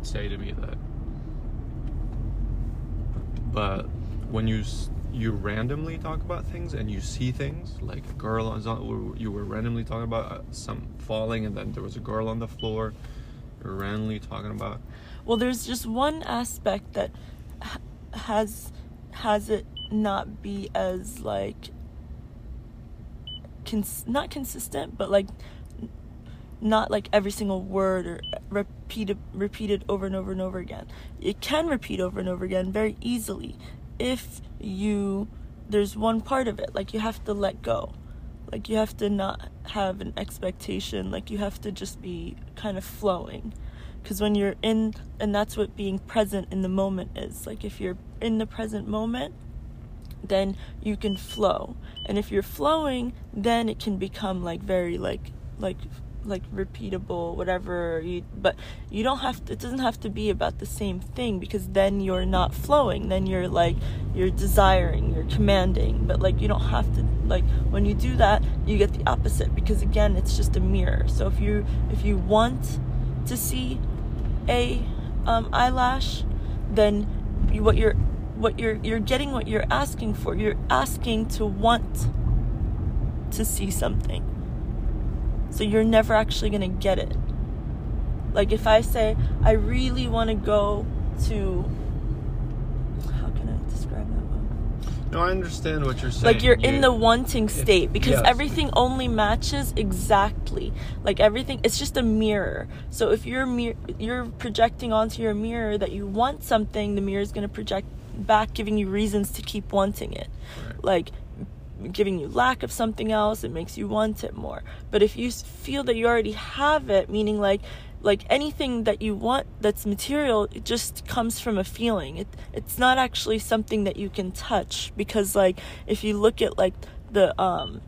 would say to me that. But when you you randomly talk about things and you see things like a girl on you were randomly talking about uh, some falling and then there was a girl on the floor. You were randomly talking about. Well, there's just one aspect that has has it not be as like cons- not consistent, but like not like every single word or repeated repeated over and over and over again. It can repeat over and over again very easily if you there's one part of it like you have to let go. Like you have to not have an expectation, like you have to just be kind of flowing because when you're in and that's what being present in the moment is like if you're in the present moment then you can flow and if you're flowing then it can become like very like like like repeatable whatever you but you don't have to, it doesn't have to be about the same thing because then you're not flowing then you're like you're desiring you're commanding but like you don't have to like when you do that you get the opposite because again it's just a mirror so if you if you want to see a um, eyelash, then you, what you're what you're you're getting what you're asking for. You're asking to want to see something. So you're never actually gonna get it. Like if I say I really want to go to how can I describe that well? No, I understand what you're saying. like you're in the wanting state because yes. everything only matches exactly like everything it's just a mirror so if you're mir- you're projecting onto your mirror that you want something the mirror is going to project back giving you reasons to keep wanting it Right. like giving you lack of something else it makes you want it more. But if you feel that you already have it meaning like like anything that you want that's material it just comes from a feeling. It it's not actually something that you can touch because like if you look at like the um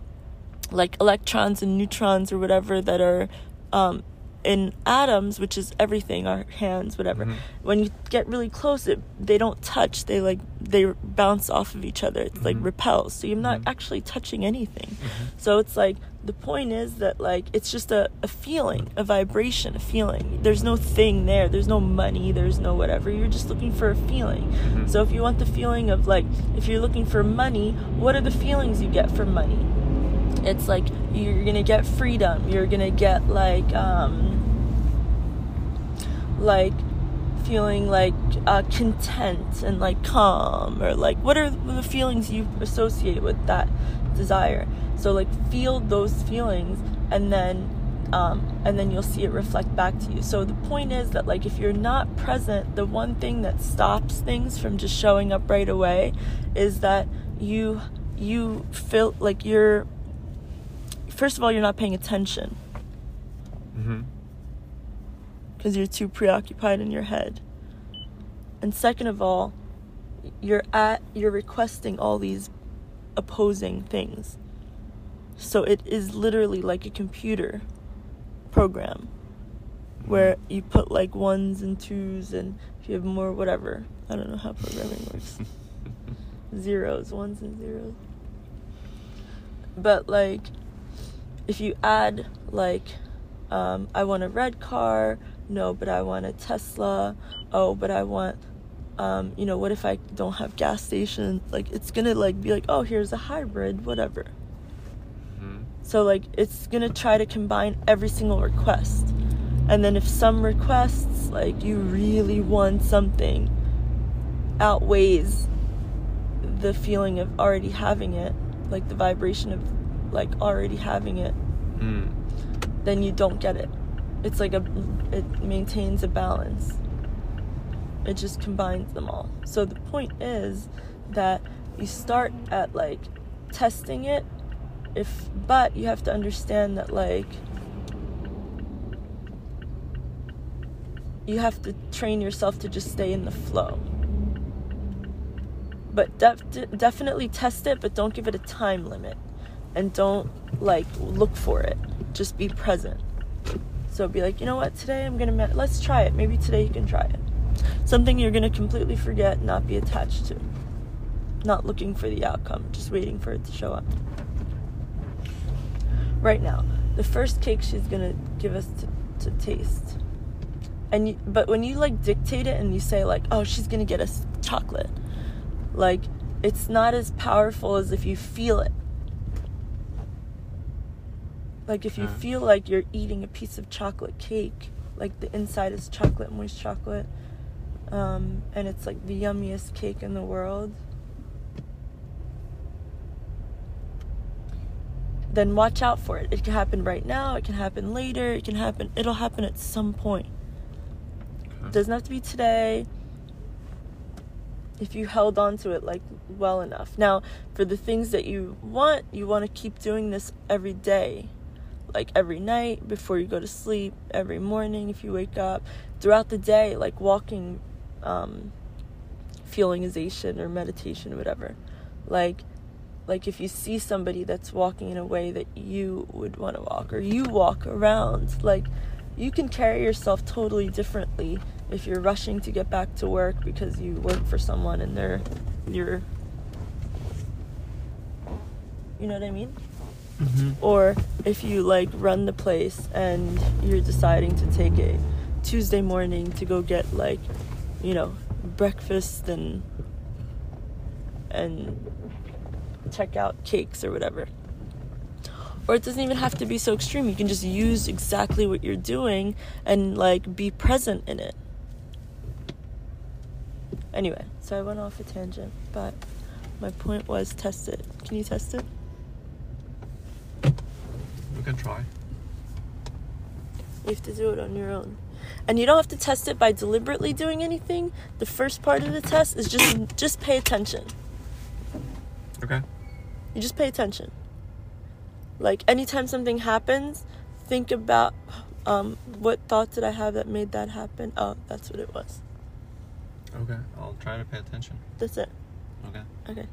like electrons and neutrons or whatever that are um in atoms which is everything our hands whatever. Mhm. when you get really close it they don't touch. They like they bounce off of each other. It's like Mhm. repels. So you're not Mhm. actually touching anything. Mhm. so it's like the point is that like it's just a, a feeling a vibration a feeling. There's no thing there. There's no money. There's no whatever. You're just looking for a feeling. Mhm. so if you want the feeling of like if you're looking for money what are the feelings you get from money it's like you're gonna get freedom. You're gonna get like um like feeling like uh, content and like calm or like what are the feelings you associate with that desire? So like feel those feelings and then um, and then you'll see it reflect back to you. So the point is that like if you're not present the one thing that stops things from just showing up right away is that you you feel like you're first of all you're not paying attention Mhm. because you're too preoccupied in your head. And second of all, you're at you're requesting all these opposing things. So it is literally like a computer program where you put like ones and twos and if you have more whatever. I don't know how programming works. zeros, ones and zeros. But like if you add like um, I want a red car. No, but I want a Tesla. Oh, but I want, um, you know, what if I don't have gas station? Like, it's gonna like be like, oh, here's a hybrid, whatever. Mhm. So like, it's gonna try to combine every single request, and then if some requests like you really want something outweighs the feeling of already having it, like the vibration of like already having it, Mm. then you don't get it. It's like a it maintains a balance. It just combines them all. So the point is that you start at like testing it if but you have to understand that like you have to train yourself to just stay in the flow. But def- definitely test it, but don't give it a time limit. And don't like look for it. Just be present. So be like, you know what, today I'm gonna, ma- let's try it. Maybe today you can try it. Something you're gonna completely forget, not be attached to. Not looking for the outcome, just waiting for it to show up. Right now, the first cake she's gonna give us to, to taste and you, but when you like dictate it and you say like oh she's gonna get us chocolate like it's not as powerful as if you feel it like if you Yeah. feel like you're eating a piece of chocolate cake like the inside is chocolate moist chocolate um, and it's like the yummiest cake in the world then watch out for it. It can happen right now it can happen later it can happen it'll happen at some point. Okay. it doesn't have to be today. If you held on to it like well enough. Now for the things that you want you want to keep doing this every day like every night before you go to sleep every morning if you wake up throughout the day like walking um feelingization or meditation or whatever. Like like if you see somebody that's walking in a way that you would want to walk or you walk around like you can carry yourself totally differently if you're rushing to get back to work because you work for someone and they're you're you know what i mean Mhm. or if you like run the place and you're deciding to take a Tuesday morning to go get like you know breakfast and and check out cakes or whatever. Or it doesn't even have to be so extreme. You can just use exactly what you're doing and like be present in it. Anyway so i went off a tangent but my point was test it. Can you test it try. You have to do it on your own. And you don't have to test it by deliberately doing anything. The first part of the test is just just pay attention. Okay. You just pay attention. Like anytime something happens, think about um, what thought did I have that made that happen? Oh, that's what it was. Okay. I'll try to pay attention. That's it. Okay. Okay.